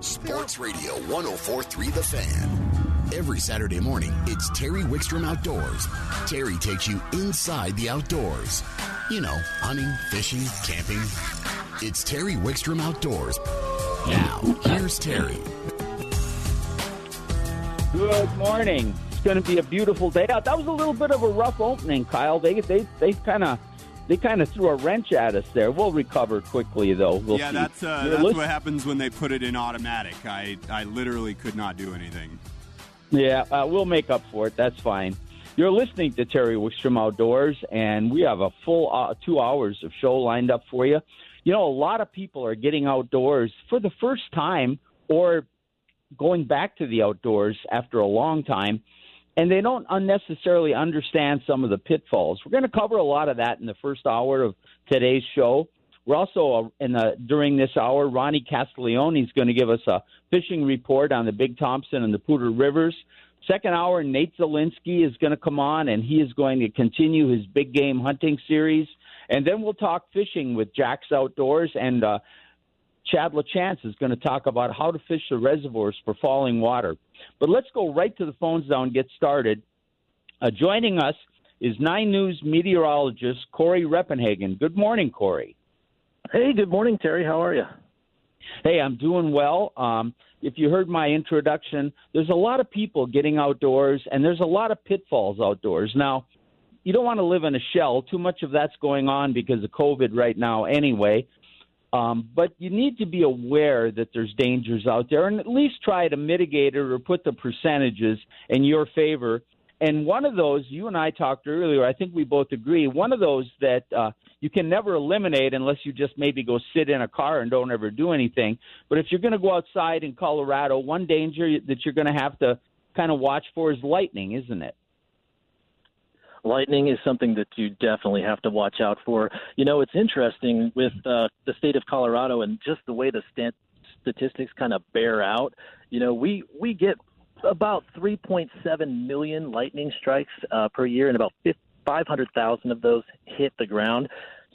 Sports Radio 1043 The Fan. Every Saturday morning, it's Terry Wickstrom Outdoors. Terry takes you inside the outdoors. You know, hunting, fishing, camping. It's Terry Wickstrom Outdoors. Now, here's Terry. Good morning. It's going to be a beautiful day out. That was a little bit of a rough opening, Kyle. They they they kind of they kind of threw a wrench at us there. We'll recover quickly, though. We'll yeah, see. that's uh, that's what happens when they put it in automatic. I I literally could not do anything. Yeah, uh, we'll make up for it. That's fine. You're listening to Terry Wickstrom Outdoors, and we have a full uh, two hours of show lined up for you. You know, a lot of people are getting outdoors for the first time or going back to the outdoors after a long time, and they don't unnecessarily understand some of the pitfalls. We're going to cover a lot of that in the first hour of today's show. We're also uh, in the during this hour, Ronnie Castiglione is going to give us a fishing report on the Big Thompson and the Poudre Rivers. Second hour, Nate Zielinski is going to come on, and he is going to continue his big game hunting series. And then we'll talk fishing with Jax Outdoors, and uh, Chad LaChance is going to talk about how to fish the reservoirs for falling water. But let's go right to the phones now and get started. Uh, joining us is Nine News meteorologist Cory Reppenhagen. Good morning, Cory. Hey, good morning, Terry. How are you? Hey, I'm doing well. Um, if you heard my introduction, there's a lot of people getting outdoors, and there's a lot of pitfalls outdoors. Now, you don't want to live in a shell. Too much of that's going on because of COVID right now, anyway. Um, but you need to be aware that there's dangers out there, and at least try to mitigate it or put the percentages in your favor. And one of those, you and I talked earlier, I think we both agree, one of those that uh, you can never eliminate unless you just maybe go sit in a car and don't ever do anything. But if you're going to go outside in Colorado, one danger that you're going to have to kind of watch for is lightning, isn't it? Lightning is something that you definitely have to watch out for. You know, it's interesting with uh, the state of Colorado and just the way the stat- statistics kind of bear out. You know, we we get about 3.7 million lightning strikes uh, per year, and about 500,000 of those hit the ground.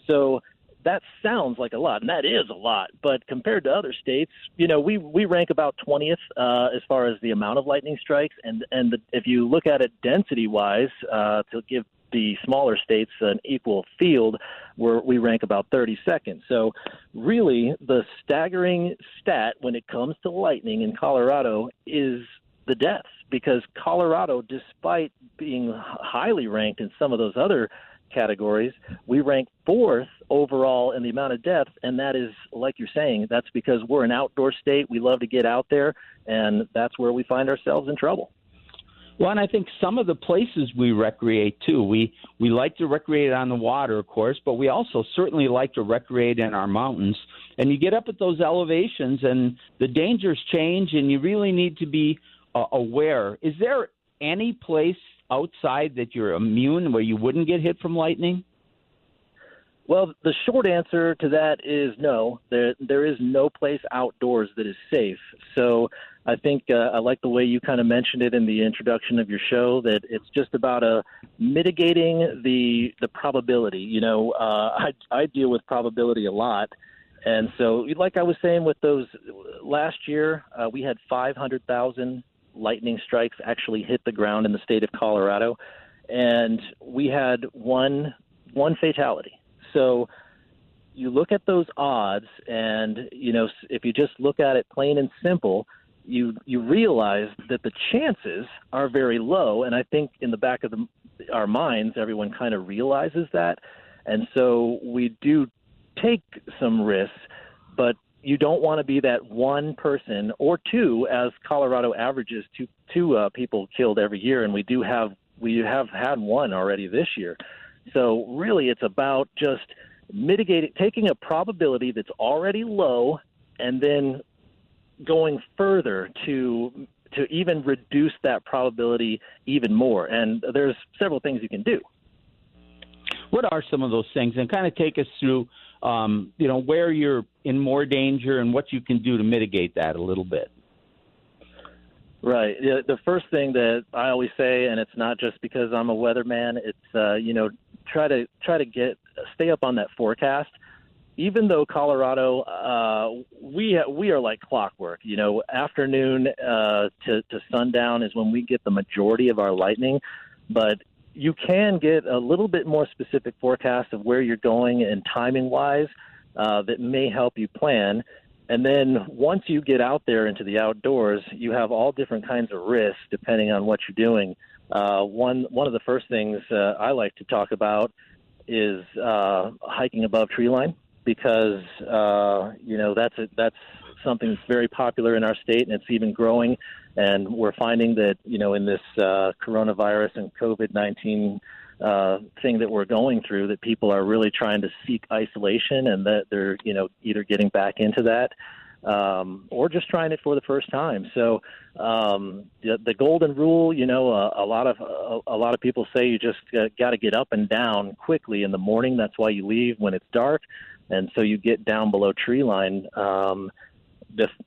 So that sounds like a lot, and that is a lot. But compared to other states, you know, we we rank about 20th uh, as far as the amount of lightning strikes, and and the, if you look at it density wise, uh, to give the smaller states an equal field, where we rank about 32nd. So, really, the staggering stat when it comes to lightning in Colorado is the deaths, because Colorado, despite being highly ranked in some of those other categories, we rank fourth overall in the amount of deaths, and that is, like you're saying, that's because we're an outdoor state. We love to get out there, and that's where we find ourselves in trouble. Well, and I think some of the places we recreate too. We we like to recreate on the water, of course, but we also certainly like to recreate in our mountains. And you get up at those elevations, and the dangers change, and you really need to be uh, aware. Is there any place outside that you're immune where you wouldn't get hit from lightning? Well, the short answer to that is no. There, there is no place outdoors that is safe. So I think uh, I like the way you kind of mentioned it in the introduction of your show that it's just about uh, mitigating the the probability. You know, uh, I, I deal with probability a lot. And so, like I was saying with those last year, uh, we had 500,000 lightning strikes actually hit the ground in the state of Colorado, and we had one one fatality. So you look at those odds, and you know if you just look at it plain and simple, you you realize that the chances are very low. And I think in the back of the, our minds, everyone kind of realizes that, and so we do take some risks, but you don't want to be that one person or two, as Colorado averages two two uh, people killed every year, and we do have we have had one already this year. So really, it's about just mitigating, taking a probability that's already low, and then going further to to even reduce that probability even more. And there's several things you can do. What are some of those things? And kind of take us through, um, you know, where you're in more danger and what you can do to mitigate that a little bit. Right. The first thing that I always say, and it's not just because I'm a weatherman, it's uh, you know try to try to get stay up on that forecast. even though Colorado, uh, we we are like clockwork. You know, afternoon uh, to to sundown is when we get the majority of our lightning, but you can get a little bit more specific forecast of where you're going and timing wise uh, that may help you plan. And then once you get out there into the outdoors, you have all different kinds of risks depending on what you're doing. Uh, one one of the first things uh, I like to talk about is uh, hiking above tree line because uh, you know that's a, that's something that's very popular in our state and it's even growing. And we're finding that you know in this uh, coronavirus and COVID nineteen uh, thing that we're going through, that people are really trying to seek isolation and that they're you know either getting back into that um, or just trying it for the first time. So um, the, the golden rule, you know, uh, a lot of a, a lot of people say you just uh, got to get up and down quickly in the morning. That's why you leave when it's dark, and so you get down below tree line. Um,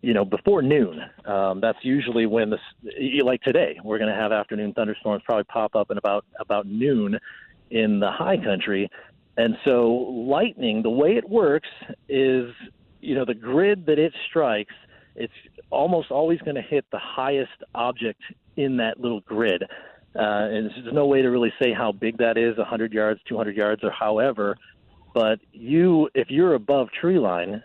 you know, before noon. Um, that's usually when the like today we're going to have afternoon thunderstorms probably pop up in about about noon in the high country. And so lightning, the way it works is you know, the grid that it strikes, it's almost always going to hit the highest object in that little grid. Uh, and there's no way to really say how big that is 100 yards, 200 yards, or however. But you, if you're above tree line,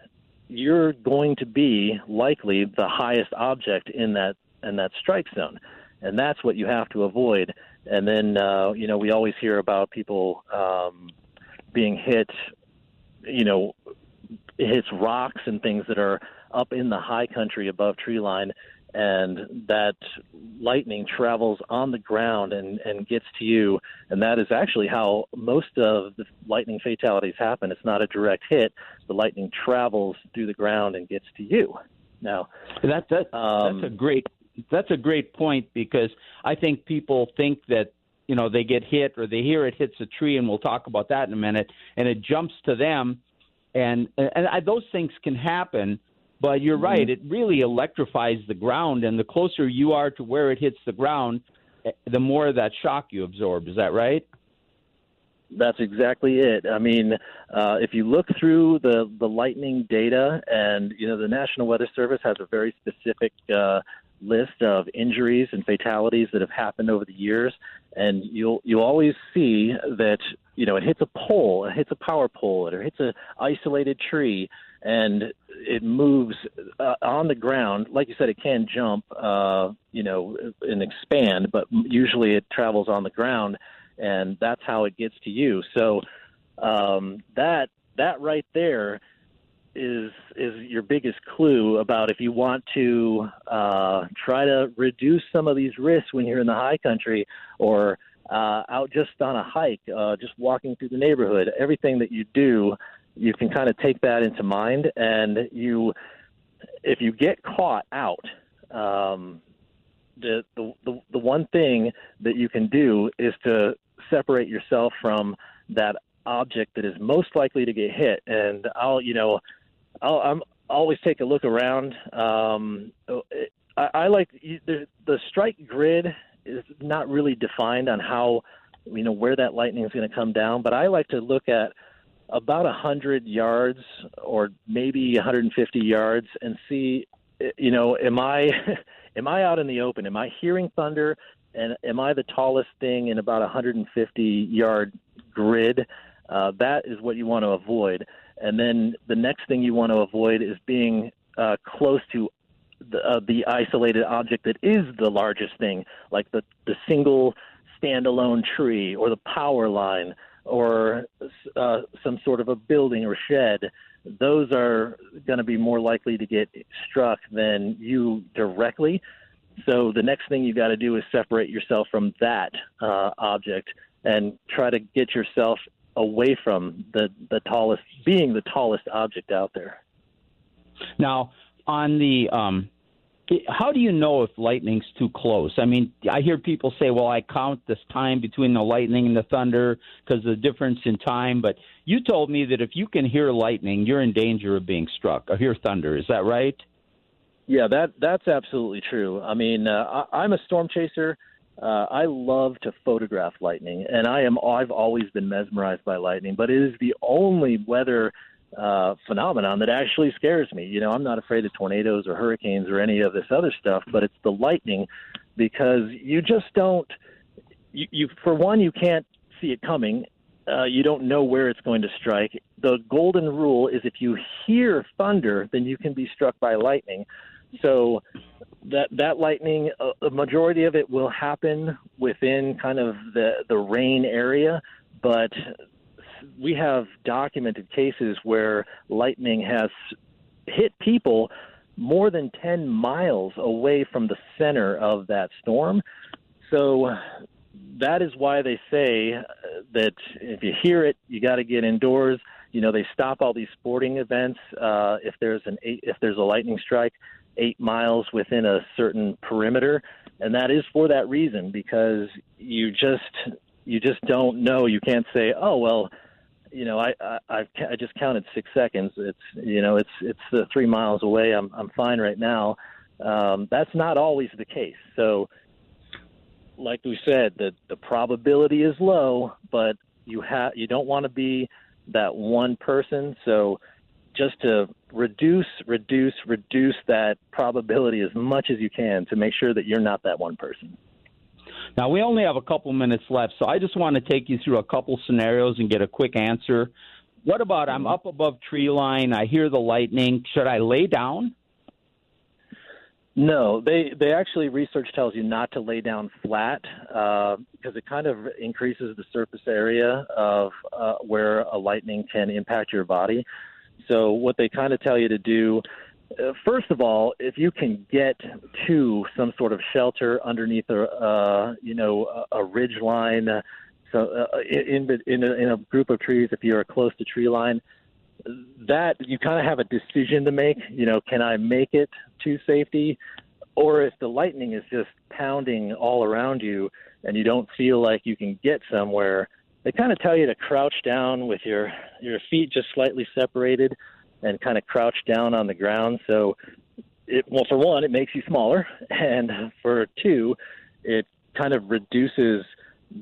you're going to be likely the highest object in that in that strike zone, and that's what you have to avoid. And then uh, you know we always hear about people um, being hit, you know, hits rocks and things that are up in the high country above tree line and that lightning travels on the ground and, and gets to you. And that is actually how most of the lightning fatalities happen. It's not a direct hit. The lightning travels through the ground and gets to you. Now, that, that, um, that's a great that's a great point because I think people think that you know they get hit or they hear it hits a tree, and we'll talk about that in a minute, and it jumps to them and and I, those things can happen. But you're mm-hmm. right; it really electrifies the ground, and the closer you are to where it hits the ground, eh, the more that shock you absorb. Is that right? That's exactly it. I mean, uh, if you look through the the lightning data, and you know, the National Weather Service has a very specific uh, list of injuries and fatalities that have happened over the years, and you'll you always see that you know it hits a pole, it hits a power pole, or it hits a isolated tree, and it moves uh, on the ground. Like you said, it can jump, uh, you know, and expand, but usually it travels on the ground, and that's how it gets to you. So um, that that right there is is your biggest clue about if you want to uh, try to reduce some of these risks when you're in the high country or uh, out just on a hike, uh, just walking through the neighborhood. Everything that you do, you can kind of take that into mind, and you, if you get caught out. Um, the, the the the one thing that you can do is to separate yourself from that object that is most likely to get hit. And I'll, you know, I'll, I'm always take a look around. Um, I, I like the, the strike grid is not really defined on how you know where that lightning is going to come down, but I like to look at about a hundred yards or maybe 150 yards and see, you know, am I am I out in the open? Am I hearing thunder? And am I the tallest thing in about a 150 yard grid? Uh, that is what you want to avoid. And then the next thing you want to avoid is being uh, close to the, uh, the isolated object that is the largest thing, like the, the single standalone tree or the power line or uh, some sort of a building or shed. Those are going to be more likely to get struck than you directly. So the next thing you got to do is separate yourself from that uh, object and try to get yourself away from the the tallest being the tallest object out there. Now, on the um, how do you know if lightning's too close? I mean, I hear people say, "Well, I count this time between the lightning and the thunder because of the difference in time." But you told me that if you can hear lightning, you're in danger of being struck or hear thunder. Is that right? Yeah, that that's absolutely true. I mean, uh, I, I'm a storm chaser. Uh, I love to photograph lightning, and I am I've always been mesmerized by lightning. But it is the only weather uh, phenomenon that actually scares me. You know, I'm not afraid of tornadoes or hurricanes or any of this other stuff, but it's the lightning because you just don't. You, you for one, you can't see it coming. Uh, you don't know where it's going to strike. The golden rule is if you hear thunder, then you can be struck by lightning. So that that lightning, a, a majority of it will happen within kind of the the rain area, but we have documented cases where lightning has hit people more than 10 miles away from the center of that storm. So that is why they say that if you hear it, you got to get indoors. You know, they stop all these sporting events uh, if there's an eight, if there's a lightning strike eight miles within a certain perimeter, and that is for that reason because you just you just don't know. You can't say, oh well, you know, I I I just counted six seconds. It's you know, it's it's uh, three miles away. I'm I'm fine right now. Um, that's not always the case. So, like we said, the the probability is low, but you have you don't want to be that one person. So, just to reduce, reduce, reduce that probability as much as you can to make sure that you're not that one person. Now, we only have a couple minutes left, so I just want to take you through a couple scenarios and get a quick answer. What about I'm up above tree line, I hear the lightning. Should I lay down? No, they they actually research tells you not to lay down flat uh, because it kind of increases the surface area of uh, where a lightning can impact your body. So what they kind of tell you to do first of all, if you can get to some sort of shelter underneath a, uh, you know, a, a ridge line, uh, so uh, in in a, in a group of trees, if you're close to tree line, that you kind of have a decision to make. You know, can I make it to safety, or if the lightning is just pounding all around you and you don't feel like you can get somewhere, they kind of tell you to crouch down with your your feet just slightly separated and kind of crouch down on the ground. So, it, well, for one, it makes you smaller, and for two, it kind of reduces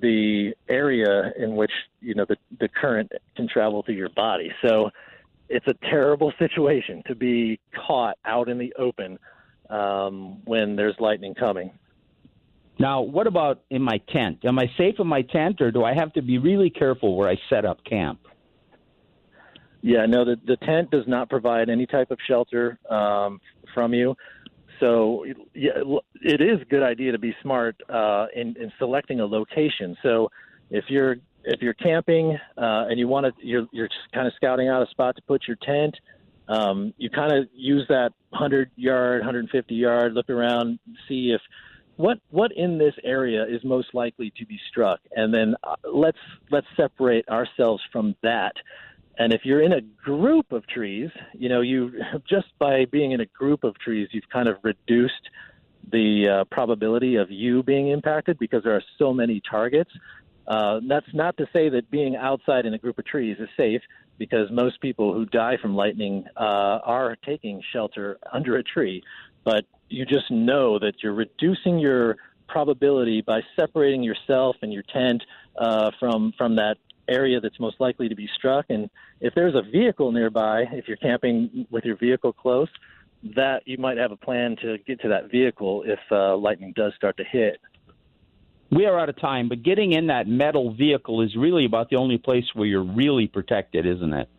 the area in which you know the the current can travel through your body. So, it's a terrible situation to be caught out in the open um, when there's lightning coming. Now, what about in my tent? Am I safe in my tent, or do I have to be really careful where I set up camp? Yeah, no, the, the tent does not provide any type of shelter um, from you. So yeah, it is a good idea to be smart uh, in, in selecting a location. So if you're if you're camping uh, and you want to, you're, you're just kind of scouting out a spot to put your tent. Um, you kind of use that 100 yard, 150 yard, look around, see if what what in this area is most likely to be struck, and then uh, let's let's separate ourselves from that and if you're in a group of trees, you know, you just by being in a group of trees, you've kind of reduced the uh, probability of you being impacted because there are so many targets. Uh, that's not to say that being outside in a group of trees is safe, because most people who die from lightning uh, are taking shelter under a tree. But you just know that you're reducing your probability by separating yourself and your tent uh, from from that area that's most likely to be struck. And if there's a vehicle nearby, if you're camping with your vehicle close, that you might have a plan to get to that vehicle if uh, lightning does start to hit. We are out of time, but getting in that metal vehicle is really about the only place where you're really protected, isn't it?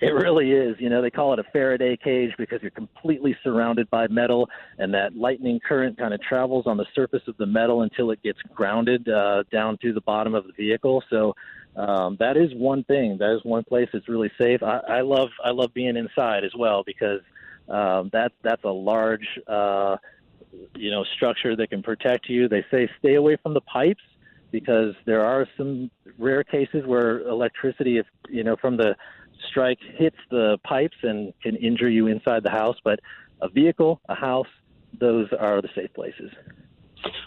It really is. You know, they call it a Faraday cage because you're completely surrounded by metal, and that lightning current kind of travels on the surface of the metal until it gets grounded uh, down to the bottom of the vehicle. So um, that is one thing. That is one place that's really safe. I, I love I love being inside as well because um, that that's a large uh, you know structure that can protect you. They say stay away from the pipes because there are some rare cases where electricity, if you know, from the strike hits the pipes and can injure you inside the house. But a vehicle, a house, those are the safe places.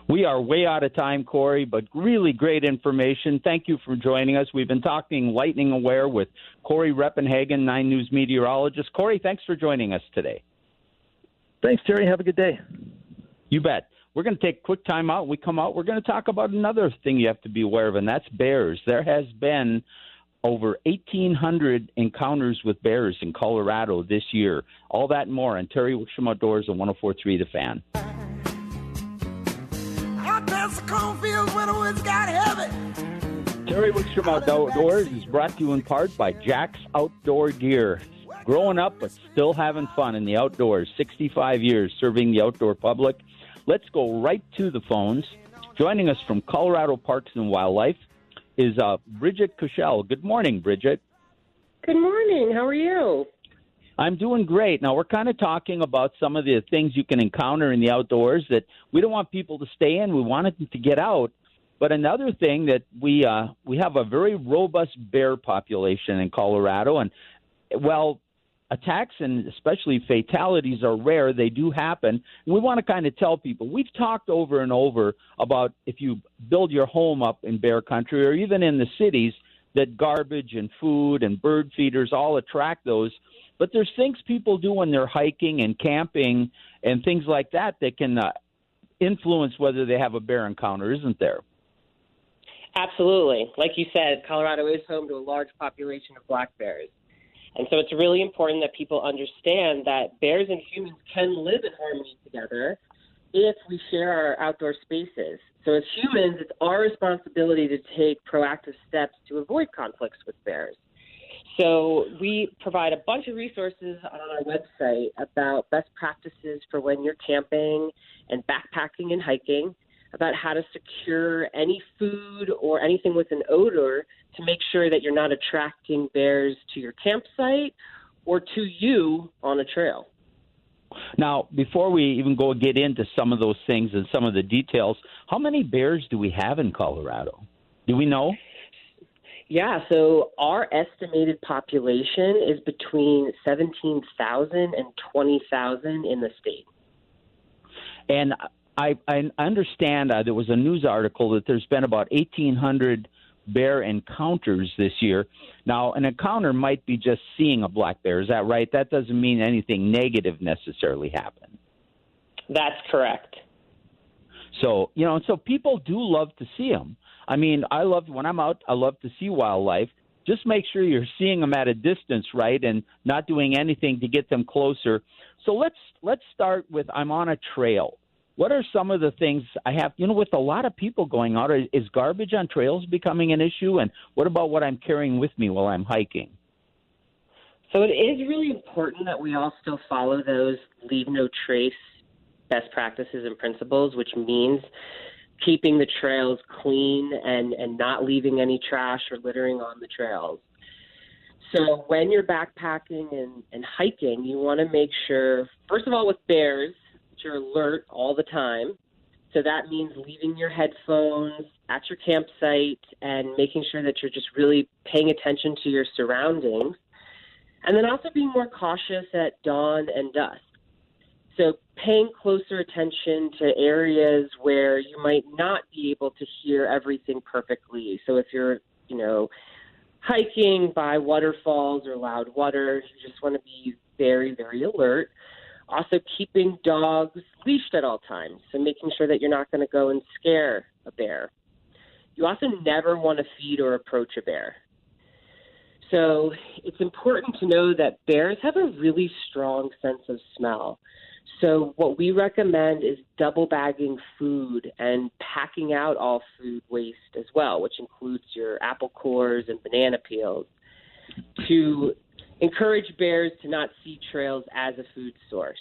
We are way out of time, Cory, but really great information. Thank you for joining us. We've been talking lightning aware with Cory Reppenhagen, Nine News meteorologist. Cory, thanks for joining us today. Thanks, Terry. Have a good day. You bet. We're going to take a quick time out. When we come out, we're going to talk about another thing you have to be aware of, and that's bears. There has been over 1,800 encounters with bears in Colorado this year. All that and more on Terry Wickstrom Outdoors on 1043 The Fan. Out past the cornfields where the woods got heavy. Terry Wickstrom Outdoors is brought to you in part by Jax Outdoor Gear. Growing up, but still having fun in the outdoors. 65 years serving the outdoor public. Let's go right to the phones. Joining us from Colorado Parks and Wildlife is uh, Bridget Kochel. Good morning, Bridget. Good morning. How are you? I'm doing great. Now, we're kind of talking about some of the things you can encounter in the outdoors that we don't want people to stay in. We want them to get out. But another thing that we uh, we have a very robust bear population in Colorado, and well, attacks and especially fatalities are rare. They do happen. We want to kind of tell people we've talked over and over about if you build your home up in bear country or even in the cities, that garbage and food and bird feeders all attract those. But there's things people do when they're hiking and camping and things like that that can uh, influence whether they have a bear encounter, isn't there? Absolutely. Like you said, Colorado is home to a large population of black bears. And so it's really important that people understand that bears and humans can live in harmony together if we share our outdoor spaces. So as humans, it's our responsibility to take proactive steps to avoid conflicts with bears. So we provide a bunch of resources on our website about best practices for when you're camping and backpacking and hiking about how to secure any food or anything with an odor to make sure that you're not attracting bears to your campsite or to you on a trail. Now, before we even go get into some of those things and some of the details, how many bears do we have in Colorado? Do we know? Yeah, so our estimated population is between 17,000 and 20,000 in the state. And I, I understand uh, there was a news article that there's been about 1,800 bear encounters this year. Now, an encounter might be just seeing a black bear. Is that right? That doesn't mean anything negative necessarily happened. That's correct. So, you know, so people do love to see them. I mean, I love when I'm out, I love to see wildlife. Just make sure you're seeing them at a distance, right, and not doing anything to get them closer. So let's let's start with I'm on a trail what are some of the things I have? You know, with a lot of people going out, is garbage on trails becoming an issue? And what about what I'm carrying with me while I'm hiking? So it is really important that we all still follow those leave no trace best practices and principles, which means keeping the trails clean and, and not leaving any trash or littering on the trails. So when you're backpacking and, and hiking, you want to make sure, first of all, with bears, alert all the time. So that means leaving your headphones at your campsite and making sure that you're just really paying attention to your surroundings. And then also being more cautious at dawn and dusk. So paying closer attention to areas where you might not be able to hear everything perfectly. So if you're, you know, hiking by waterfalls or loud water, you just want to be very, very alert. Also, keeping dogs leashed at all times, so making sure that you're not going to go and scare a bear. You also never want to feed or approach a bear. So it's important to know that bears have a really strong sense of smell. So what we recommend is double bagging food and packing out all food waste as well, which includes your apple cores and banana peels, to encourage bears to not see trails as a food source.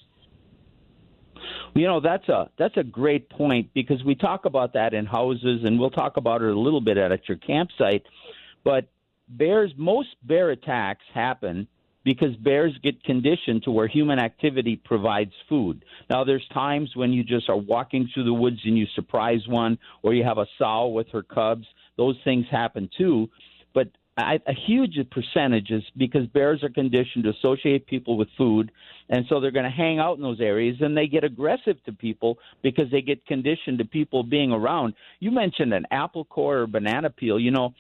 You know that's a that's a great point because we talk about that in houses and we'll talk about it a little bit at, at your campsite, but bears most bear attacks happen because bears get conditioned to where human activity provides food. Now, there's times when you just are walking through the woods and you surprise one, or you have a sow with her cubs. Those things happen too. But a huge percentage is because bears are conditioned to associate people with food, and so they're going to hang out in those areas, and they get aggressive to people because they get conditioned to people being around. You mentioned an apple core or banana peel. You know,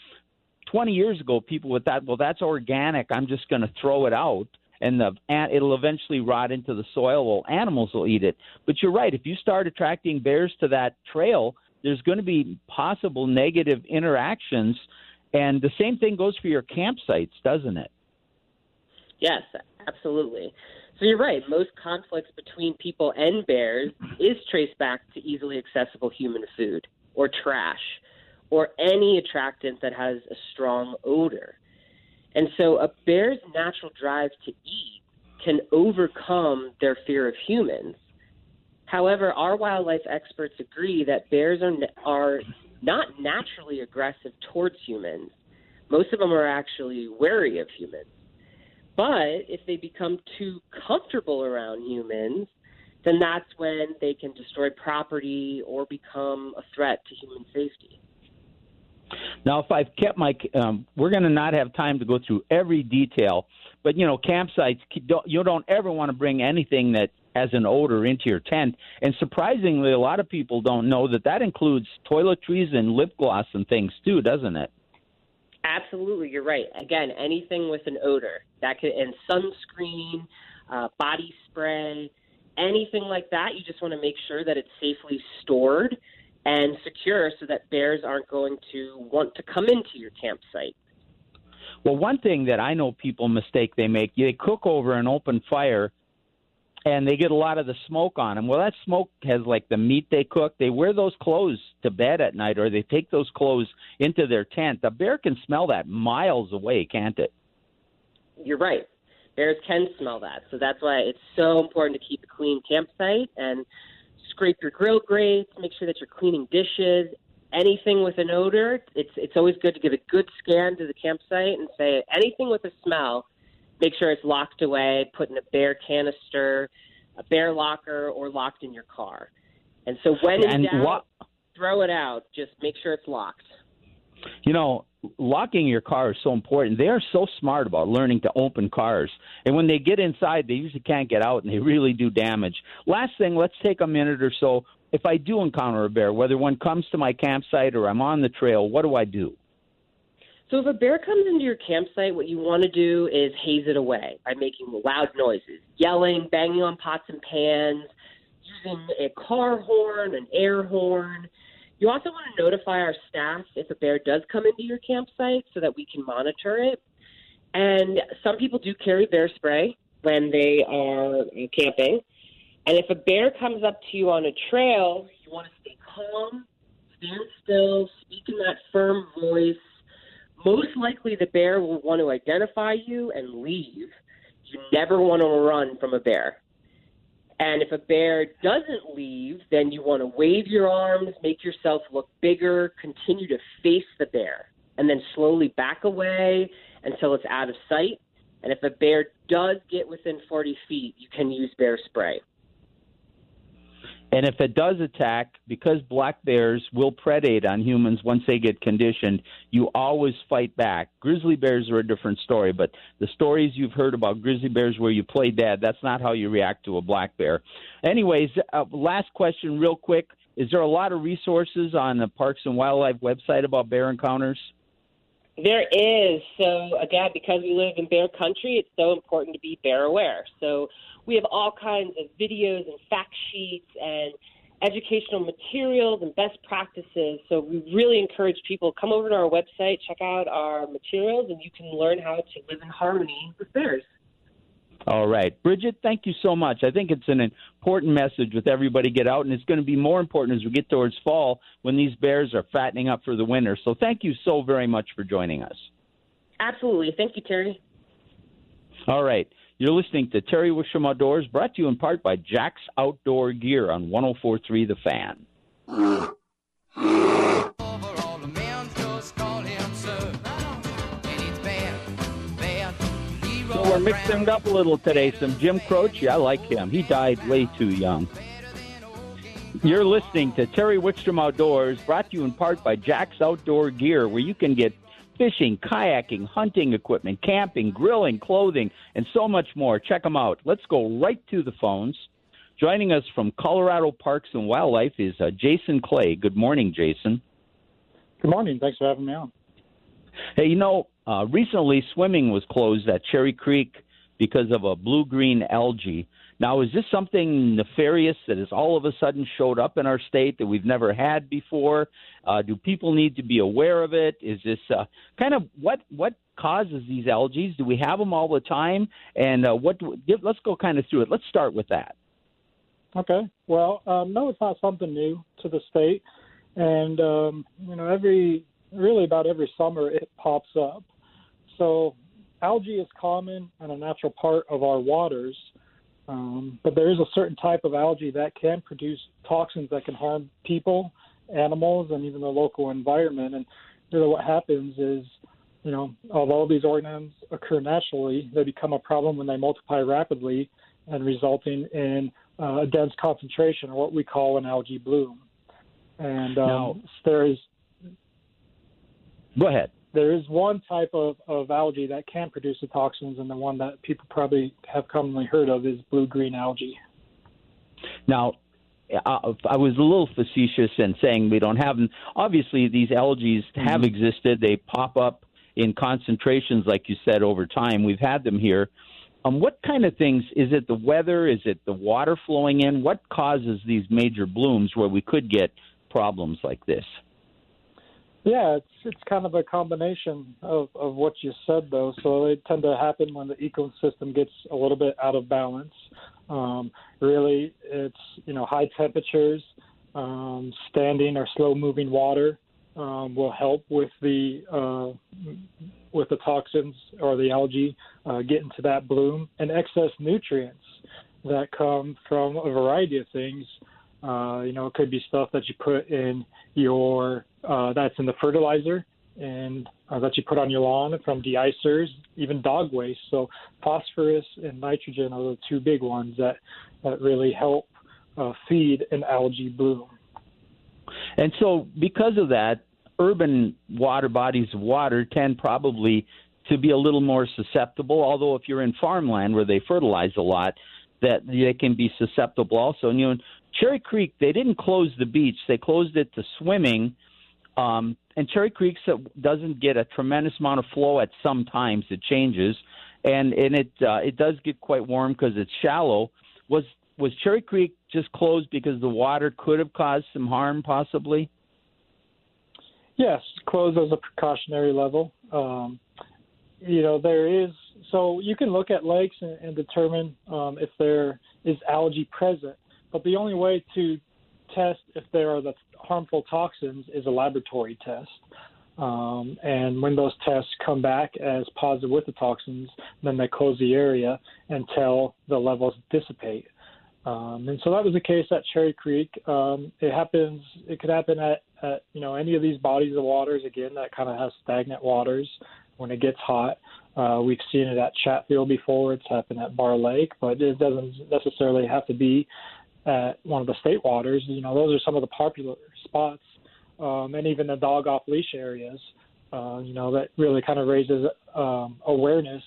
20 years ago, people with that, well, that's organic. I'm just going to throw it out. And the it'll eventually rot into the soil. Well, animals will eat it. But you're right. If you start attracting bears to that trail, there's going to be possible negative interactions And the same thing goes for your campsites, doesn't it? Yes, absolutely. So you're right. Most conflicts between people and bears is traced back to easily accessible human food or trash or any attractant that has a strong odor. And so a bear's natural drive to eat can overcome their fear of humans. However, our wildlife experts agree that bears are, are not naturally aggressive towards humans. Most of them are actually wary of humans. But if they become too comfortable around humans, then that's when they can destroy property or become a threat to human safety. Now, if I've kept my, um, we're going to not have time to go through every detail, but you know, campsites, you don't ever want to bring anything that has an odor into your tent. And surprisingly, a lot of people don't know that that includes toiletries and lip gloss and things too, doesn't it? Absolutely, you're right. Again, anything with an odor that could, and sunscreen, uh, body spray, anything like that. You just want to make sure that it's safely stored and secure, so that bears aren't going to want to come into your campsite. Well, one thing that I know people mistake they make, they cook over an open fire and they get a lot of the smoke on them. Well, that smoke has like the meat they cook. They wear those clothes to bed at night, or they take those clothes into their tent. The bear can smell that miles away, can't it? You're right. Bears can smell that, so that's why it's so important to keep a clean campsite and scrape your grill grates. Make sure that you're cleaning dishes. Anything with an odor, it's it's always good to give a good scan to the campsite and say anything with a smell make sure it's locked away, put in a bear canister, a bear locker, or locked in your car. And so when in doubt, throw it out. Just make sure it's locked. You know, locking your car is so important. They are so smart about learning to open cars. And when they get inside, they usually can't get out and they really do damage. Last thing, let's take a minute or so. If I do encounter a bear, whether one comes to my campsite or I'm on the trail, what do I do? So if a bear comes into your campsite, what you want to do is haze it away by making loud noises, yelling, banging on pots and pans, using a car horn, an air horn. You also want to notify our staff if a bear does come into your campsite so that we can monitor it. And some people do carry bear spray when they are uh, camping. And if a bear comes up to you on a trail, you want to stay calm, stand still, speak in that firm voice, most likely the bear will want to identify you and leave. You never want to run from a bear. And if a bear doesn't leave, then you want to wave your arms, make yourself look bigger, continue to face the bear, and then slowly back away until it's out of sight. And if a bear does get within 40 feet, you can use bear spray. And if it does attack, because black bears will predate on humans once they get conditioned, you always fight back. Grizzly bears are a different story, but the stories you've heard about grizzly bears where you play dead, that's not how you react to a black bear. Anyways, uh, last question, real quick. Is there a lot of resources on the Parks and Wildlife website about bear encounters? There is. So, again, because we live in bear country, it's so important to be bear aware. So, we have all kinds of videos and fact sheets and educational materials and best practices. So we really encourage people come over to our website, check out our materials, and you can learn how to live in harmony with bears. All right. Bridget, thank you so much. I think it's an important message with everybody get out, and it's going to be more important as we get towards fall when these bears are fattening up for the winter. So thank you so very much for joining us. Absolutely. Thank you, Terry. All right. You're listening to Terry Wickstrom Outdoors, brought to you in part by Jax Outdoor Gear on 1043 The Fan. Mixing it up a little today. Some Jim Croce, I like him. He died way too young. You're listening to Terry Wickstrom Outdoors, brought to you in part by Jax Outdoor Gear, where you can get fishing, kayaking, hunting equipment, camping, grilling, clothing, and so much more. Check them out. Let's go right to the phones. Joining us from Colorado Parks and Wildlife is uh, Jason Clay. Good morning, Jason. Good morning. Thanks for having me on. Hey, you know, uh, recently swimming was closed at Cherry Creek because of a blue green algae. Now, is this something nefarious that has all of a sudden showed up in our state that we've never had before? Uh, do people need to be aware of it? Is this uh, kind of what what causes these algae? Do we have them all the time? And uh, what? Do, give, let's go kind of through it. Let's start with that. Okay. Well, um, no, it's not something new to the state, and um, you know, every really about every summer it pops up. So, algae is common and a natural part of our waters, um, but there is a certain type of algae that can produce toxins that can harm people, animals, and even the local environment. And really, what happens is you know, although these organisms occur naturally, they become a problem when they multiply rapidly and resulting in uh, a dense concentration, or what we call an algae bloom. And um, now, there is. Go ahead. There is one type of, of algae that can produce the toxins, and the one that people probably have commonly heard of is blue green algae. Now, I was a little facetious in saying we don't have them. Obviously, these algae have mm-hmm. existed. They pop up in concentrations, like you said, over time. We've had them here. Um, what kind of things is it? The weather? Is it the water flowing in? What causes these major blooms where we could get problems like this? Yeah, it's it's kind of a combination of, of what you said though. So they tend to happen when the ecosystem gets a little bit out of balance. Um, really, it's you know high temperatures, um, standing or slow moving water, um, will help with the uh, with the toxins or the algae uh, get into that bloom and excess nutrients that come from a variety of things. Uh, you know, it could be stuff that you put in your uh, that's in the fertilizer and uh, that you put on your lawn from deicers, even dog waste. So phosphorus and nitrogen are the two big ones that that really help uh, feed an algae bloom. And so, because of that, urban water bodies of water tend probably to be a little more susceptible. Although, if you're in farmland where they fertilize a lot, that they can be susceptible also. And you know, Cherry Creek, they didn't close the beach; they closed it to swimming. Um, and Cherry Creek doesn't get a tremendous amount of flow at some times; it changes, and and it uh, it does get quite warm because it's shallow. Was was Cherry Creek just closed because the water could have caused some harm, possibly? Yes, closed as a precautionary level. Um, you know, there is so you can look at lakes and, and determine um, if there is algae present, but the only way to test if there are the harmful toxins is a laboratory test. Um, and when those tests come back as positive with the toxins, then they close the area until the levels dissipate. Um, and so that was the case at Cherry Creek. Um, it happens. It could happen at, at you know any of these bodies of waters. Again, that kind of has stagnant waters when it gets hot. Uh, we've seen it at Chatfield before. It's happened at Barr Lake, but it doesn't necessarily have to be at one of the state waters. You know, those are some of the popular spots, um, and even the dog off leash areas. Uh, you know, that really kind of raises um, awareness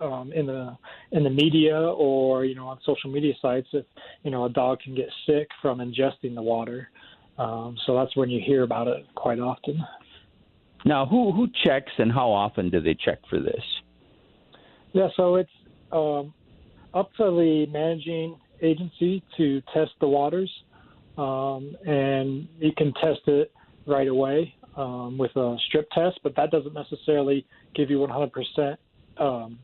um, in the in the media or you know on social media sites if you know a dog can get sick from ingesting the water. Um, so that's when you hear about it quite often. Now, who who checks and how often do they check for this? Yeah, so it's um, up to the managing agency to test the waters, um, and you can test it right away um, with a strip test, but that doesn't necessarily give you 100% um,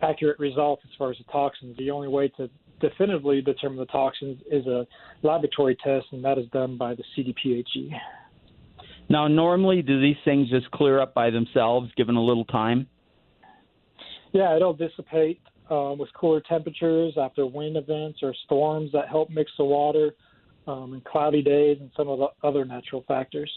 accurate results as far as the toxins. The only way to definitively determine the toxins is a laboratory test, and that is done by the CDPHE. Now, normally, do these things just clear up by themselves given a little time? Yeah, it'll dissipate um, with cooler temperatures after wind events or storms that help mix the water, um, and cloudy days, and some of the other natural factors.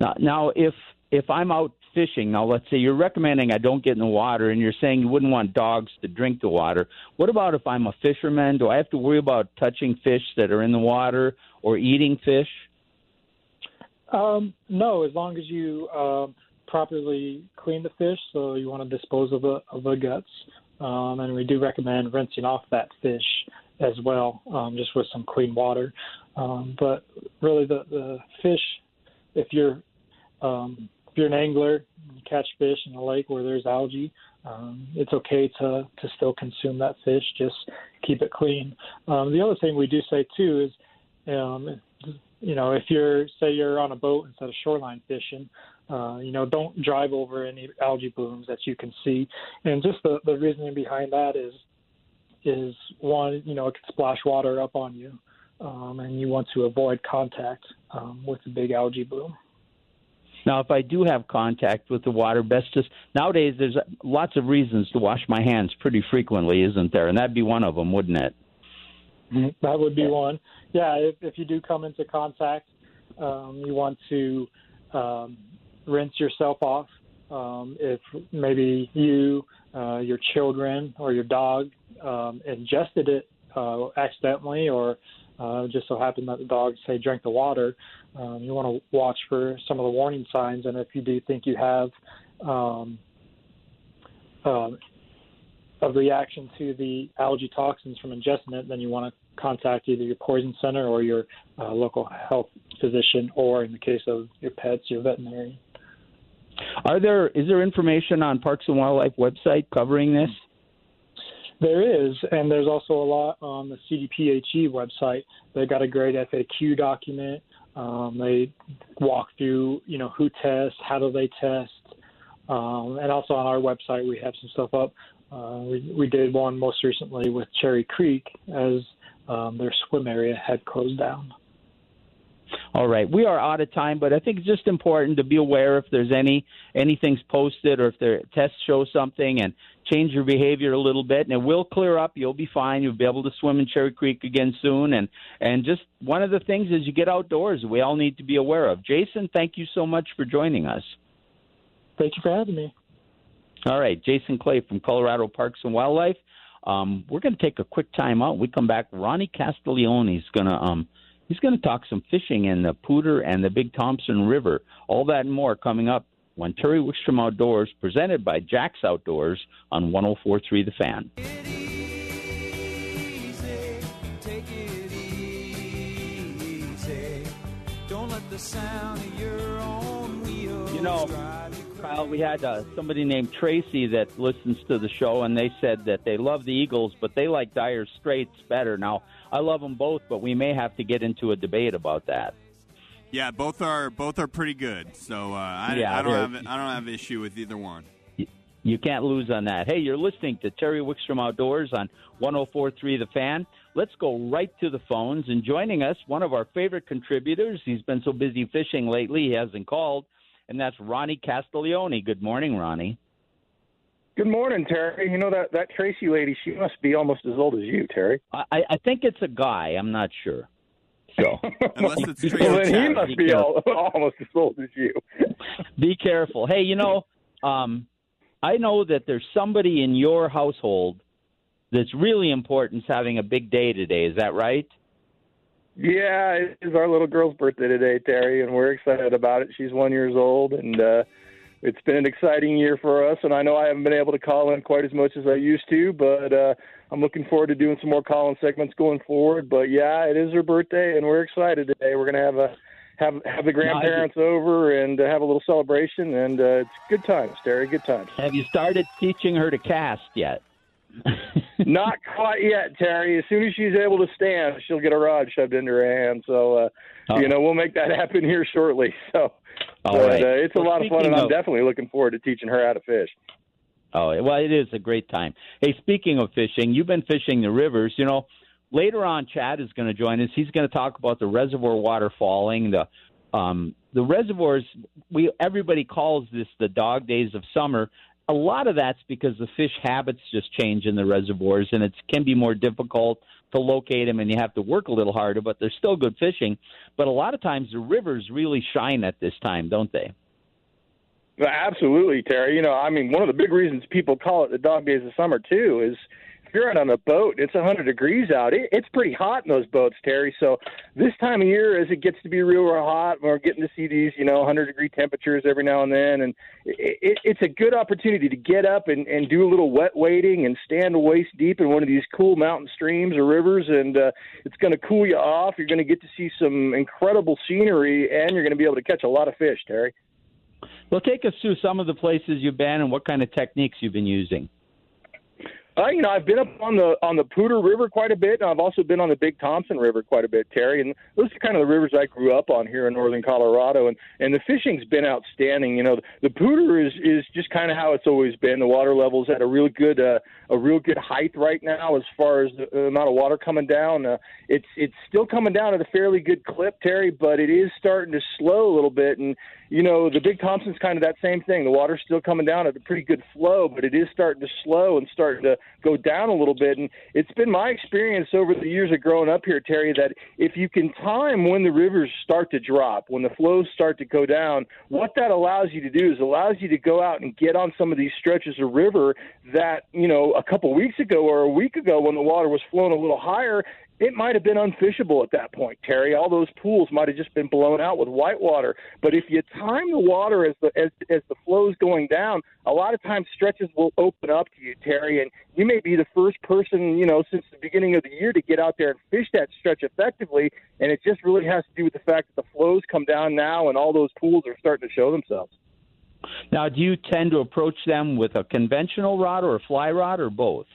Now, now, if if I'm out fishing, now let's say you're recommending I don't get in the water, and you're saying you wouldn't want dogs to drink the water. What about if I'm a fisherman? Do I have to worry about touching fish that are in the water or eating fish? Um, no, as long as you uh, properly clean the fish, so you want to dispose of the of the guts, um, and we do recommend rinsing off that fish as well, um, just with some clean water. Um, but really, the the fish, if you're um, if you're an angler, you catch fish in a lake where there's algae, um, it's okay to to still consume that fish. Just keep it clean. Um, the other thing we do say too is, um, you know, if you're say you're on a boat instead of shoreline fishing, uh, you know, don't drive over any algae blooms that you can see. And just the the reasoning behind that is is one, you know, it can splash water up on you, um, and you want to avoid contact um, with the big algae bloom. Now, if I do have contact with the water, best just nowadays there's lots of reasons to wash my hands pretty frequently, isn't there? And that'd be one of them, wouldn't it? Mm-hmm. That would be one. Yeah, if, if you do come into contact, um, you want to um, rinse yourself off. Um, if maybe you, uh, your children, or your dog um, ingested it uh, accidentally, or uh, just so happened that the dog, say, drank the water, um, you want to watch for some of the warning signs. And if you do think you have um, uh, a reaction to the algae toxins from ingesting it, then you want to contact either your poison center or your uh, local health physician, or in the case of your pets, your veterinarian. Are there is there information on Parks and Wildlife website covering this? There is, and there's also a lot on the CDPHE website. They've got a great FAQ document. Um, they walk through, you know, who tests, how do they test, um, and also on our website we have some stuff up. Uh, we, we did one most recently with Cherry Creek as um, their swim area had closed down. All right, we are out of time, but I think it's just important to be aware if there's any anything's posted or if their tests show something and change your behavior a little bit, and it will clear up. You'll be fine. You'll be able to swim in Cherry Creek again soon, and and just one of the things is you get outdoors. We all need to be aware of. Jason, thank you so much for joining us. Thank you for having me. All right, Jason Clay from Colorado Parks and Wildlife. Um, we're going to take a quick time out. We come back. Ronnie Castiglione is going to um, He's going to talk some fishing in the Poudre and the Big Thompson River. All that and more coming up when Terry Wickstrom Outdoors, presented by Jax Outdoors on 1043 The Fan. You know, Kyle, we had uh, somebody named Tracy that listens to the show, and they said that they love the Eagles, but they like Dire Straits better. Now, I love them both, but we may have to get into a debate about that. Yeah, both are both are pretty good. So uh, I, yeah, I don't have I don't have issue with either one. You can't lose on that. Hey, you're listening to Terry Wickstrom Outdoors on 104.3 The Fan. Let's go right to the phones. And joining us, one of our favorite contributors. He's been so busy fishing lately, he hasn't called and that's Ronnie Castiglione. Good morning, Ronnie. Good morning, Terry. You know that that Tracy lady, she must be almost as old as you, Terry. I, I think it's a guy. I'm not sure. So unless it's Tracy, well, then he must be, be all, almost as old as you. be careful. Hey, you know, um, I know that there's somebody in your household that's really important is having a big day today. Is that right? Yeah, it is our little girl's birthday today, Terry, and we're excited about it. She's one years old, and uh, it's been an exciting year for us. And I know I haven't been able to call in quite as much as I used to, but uh, I'm looking forward to doing some more call-in segments going forward. But yeah, it is her birthday, and we're excited today. We're gonna have a have have the grandparents over and uh, have a little celebration, and uh, it's good times, Terry. Good times. Have you started teaching her to cast yet? Not quite yet, Terry. As soon as she's able to stand, she'll get a rod shoved into her hand. So, uh, oh. you know, we'll make that happen here shortly. So, but, right. uh, it's well, a lot of fun, and I'm of... definitely looking forward to teaching her how to fish. Oh, well, it is a great time. Hey, speaking of fishing, you've been fishing the rivers. You know, later on, Chad is going to join us. He's going to talk about the reservoir water falling, the um, the reservoirs. We everybody calls this the dog days of summer a lot of that's because the fish habits just change in the reservoirs, and it can be more difficult to locate them, and you have to work a little harder. But they're still good fishing. But a lot of times the rivers really shine at this time, don't they? Absolutely, Terry. You know, I mean, one of the big reasons people call it the dog days of summer too is you're out on a boat, it's 100 degrees out. It, it's pretty hot in those boats, Terry. So this time of year, as it gets to be real, real hot, we're getting to see these, you know, 100 degree temperatures every now and then, and it, it, it's a good opportunity to get up and, and do a little wet wading and stand waist deep in one of these cool mountain streams or rivers, and uh, it's going to cool you off. You're going to get to see some incredible scenery, and you're going to be able to catch a lot of fish, Terry. Well, take us through some of the places you've been and what kind of techniques you've been using. Uh, you know, I've been up on the on the Poudre River quite a bit, and I've also been on the Big Thompson River quite a bit, Terry. And those are kind of the rivers I grew up on here in northern Colorado, and and the fishing's been outstanding. You know, the Poudre is is just kind of how it's always been. The water levels at a real good uh, a real good height right now as far as the amount of water coming down. Uh, it's it's still coming down at a fairly good clip, Terry, but it is starting to slow a little bit. And you know, the Big Thompson's kind of that same thing. The water's still coming down at a pretty good flow, but it is starting to slow and starting to go down a little bit. And it's been my experience over the years of growing up here, Terry, that if you can time when the rivers start to drop, when the flows start to go down, what that allows you to do is allows you to go out and get on some of these stretches of river that, you know, a couple weeks ago or a week ago when the water was flowing a little higher, it might have been unfishable at that point, Terry. All those pools might have just been blown out with whitewater. But if you time the water as the as as the flow's going down, a lot of times stretches will open up to you, Terry, and you may be the first person, you know, since the beginning of the year to get out there and fish that stretch effectively. And it just really has to do with the fact that the flows come down now and all those pools are starting to show themselves. Now, do you tend to approach them with a conventional rod or a fly rod or both?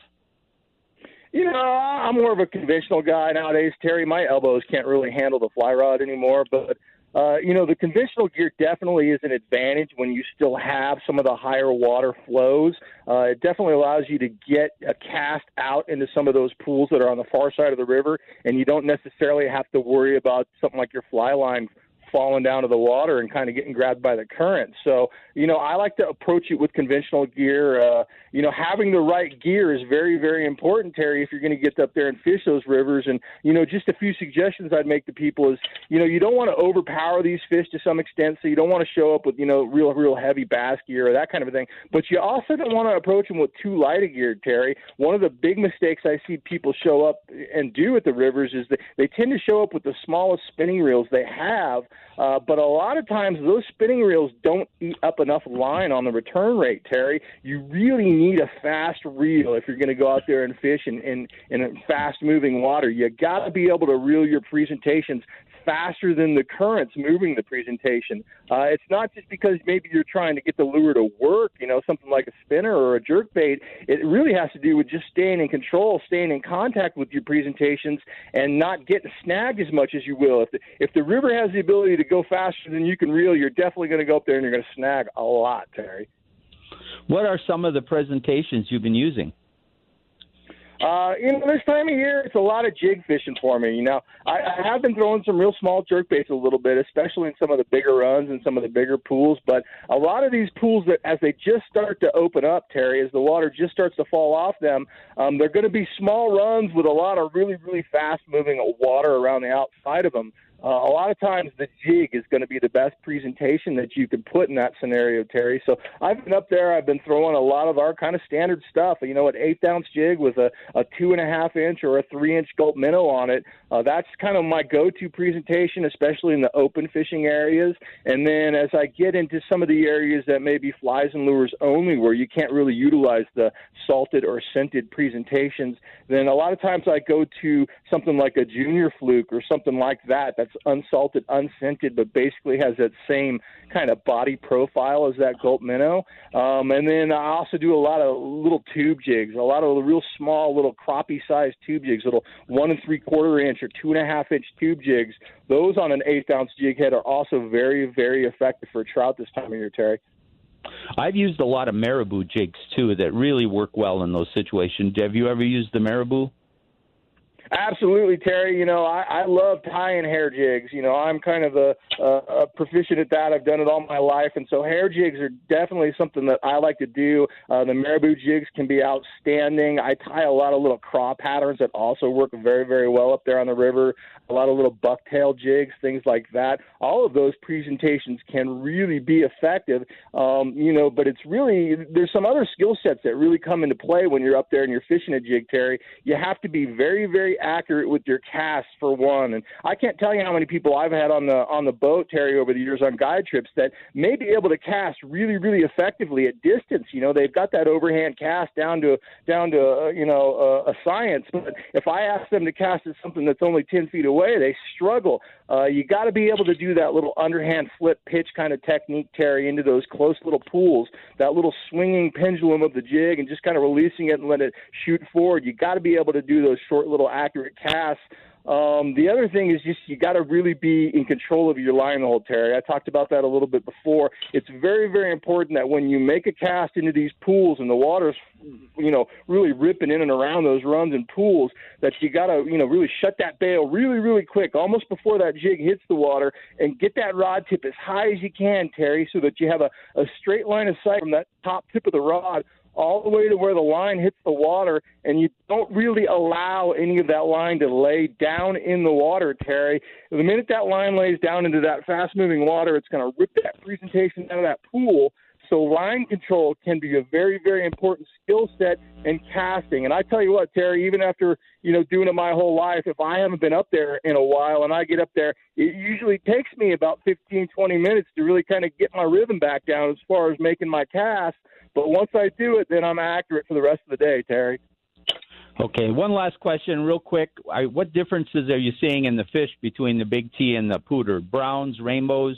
You know, I'm more of a conventional guy nowadays, Terry. My elbows can't really handle the fly rod anymore, but uh, you know, the conventional gear definitely is an advantage when you still have some of the higher water flows. Uh, it definitely allows you to get a cast out into some of those pools that are on the far side of the river, and you don't necessarily have to worry about something like your fly line falling down to the water and kind of getting grabbed by the current. So, you know, I like to approach it with conventional gear. Uh, you know, having the right gear is very, very important, Terry, if you're going to get up there and fish those rivers. And, you know, just a few suggestions I'd make to people is, you know, you don't want to overpower these fish to some extent. So you don't want to show up with, you know, real, real heavy bass gear or that kind of a thing. But you also don't want to approach them with too light a gear, Terry. One of the big mistakes I see people show up and do at the rivers is that they tend to show up with the smallest spinning reels they have uh, but a lot of times those spinning reels don't eat up enough line on the return rate, Terry. You really need a fast reel if you're going to go out there and fish in, in, in fast moving water. You got to be able to reel your presentations faster than the currents moving the presentation. Uh, it's not just because maybe you're trying to get the lure to work, you know, something like a spinner or a jerk bait. It really has to do with just staying in control, staying in contact with your presentations, and not getting snagged as much as you will. If the, if the river has the ability to go faster than you can reel, you're definitely going to go up there and you're going to snag a lot, Terry. What are some of the presentations you've been using? Uh, you know, this time of year, it's a lot of jig fishing for me. You know, I, I have been throwing some real small jerk baits a little bit, especially in some of the bigger runs and some of the bigger pools. But a lot of these pools that, as they just start to open up, Terry, as the water just starts to fall off them, um, they're going to be small runs with a lot of really, really fast moving water around the outside of them. Uh, a lot of times the jig is going to be the best presentation that you can put in that scenario, Terry. So I've been up there. I've been throwing a lot of our kind of standard stuff. You know, an eighth ounce jig with a, a two and a half inch or a three inch gulp minnow on it. Uh, that's kind of my go-to presentation, especially in the open fishing areas. And then as I get into some of the areas that may be flies and lures only, where you can't really utilize the salted or scented presentations, then a lot of times I go to something like a junior fluke or something like that. That's unsalted, unscented, but basically has that same kind of body profile as that gulp minnow. Um, and then I also do a lot of little tube jigs, a lot of the real small little crappie sized tube jigs, little one and three quarter inch or two and a half inch tube jigs. Those on an eighth ounce jig head are also very, very effective for trout this time of year, Terry. I've used a lot of marabou jigs too that really work well in those situations. Have you ever used the marabou? Absolutely, Terry. You know, I, I love tying hair jigs. You know, I'm kind of a, a, a proficient at that. I've done it all my life, and so hair jigs are definitely something that I like to do. Uh, the marabou jigs can be outstanding. I tie a lot of little craw patterns that also work very, very well up there on the river. A lot of little bucktail jigs, things like that. All of those presentations can really be effective. Um, you know, but it's really there's some other skill sets that really come into play when you're up there and you're fishing a jig, Terry. You have to be very, very accurate with your cast for one. And I can't tell you how many people I've had on the on the boat, Terry, over the years on guide trips that may be able to cast really, really effectively at distance. You know, they've got that overhand cast down to down to uh, you know uh, a science. But if I ask them to cast at something that's only ten feet away, they struggle. Uh, you got to be able to do that little underhand flip pitch kind of technique, Terry, into those close little pools, that little swinging pendulum of the jig, and just kind of releasing it and let it shoot forward. You got to be able to do those short little accurate casts um, the other thing is just you got to really be in control of your line hold, Terry. I talked about that a little bit before. It's very, very important that when you make a cast into these pools and the water's, you know, really ripping in and around those runs and pools, that you got to, you know, really shut that bail really, really quick, almost before that jig hits the water, and get that rod tip as high as you can, Terry, so that you have a, a straight line of sight from that top tip of the rod all the way to where the line hits the water, and you don't really allow any of that line to lay down in the water, Terry. The minute that line lays down into that fast moving water, it's going to rip that presentation out of that pool. So line control can be a very, very important skill set in casting. And I tell you what, Terry, even after you know doing it my whole life, if I haven't been up there in a while and I get up there, it usually takes me about 15, 20 minutes to really kind of get my rhythm back down as far as making my cast. But once I do it, then I'm accurate for the rest of the day, Terry. Okay, one last question, real quick. I, what differences are you seeing in the fish between the big T and the Poudre? Browns, rainbows?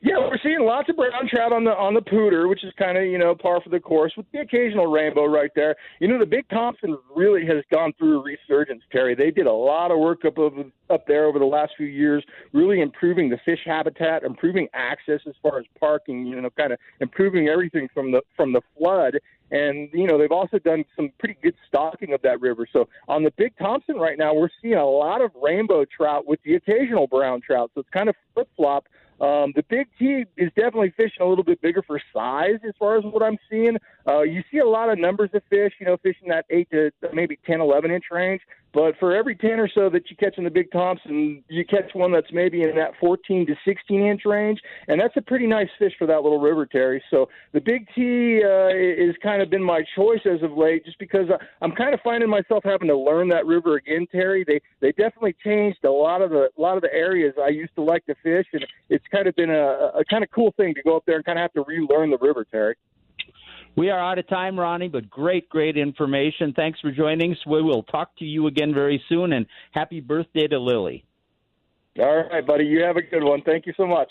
Yeah, we're seeing lots of brown trout on the on the Poudre, which is kind of you know par for the course, with the occasional rainbow right there. You know, the Big Thompson really has gone through a resurgence, Terry. They did a lot of work up of, up there over the last few years, really improving the fish habitat, improving access as far as parking. You know, kind of improving everything from the from the flood. And you know they've also done some pretty good stocking of that river. So on the Big Thompson right now, we're seeing a lot of rainbow trout with the occasional brown trout. So it's kind of flip flop um, the Big T is definitely fishing a little bit bigger for size as far as what I'm seeing. Uh, you see a lot of numbers of fish, you know, fishing that 8 to maybe 10, 11 inch range. But for every 10 or so that you catch in the Big Thompson, you catch one that's maybe in that 14 to 16 inch range. And that's a pretty nice fish for that little river, Terry. So the Big T uh, is kind of been my choice as of late just because I'm kind of finding myself having to learn that river again, Terry. They they definitely changed a lot of the a lot of the areas I used to like to fish, and it's kind of been a, a kind of cool thing to go up there and kind of have to relearn the river, Terry. We are out of time, Ronnie, but great, great information. Thanks for joining us. We will talk to you again very soon, and happy birthday to Lily. All right, buddy. You have a good one. Thank you so much.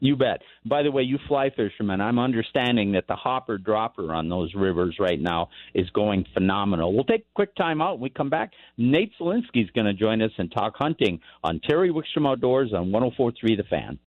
You bet. By the way, you fly fishermen, I'm understanding that the hopper dropper on those rivers right now is going phenomenal. We'll take a quick time out. When we come back, Nate Zelinsky is going to join us and talk hunting on Terry Wickstrom Outdoors on 1043 The Fan.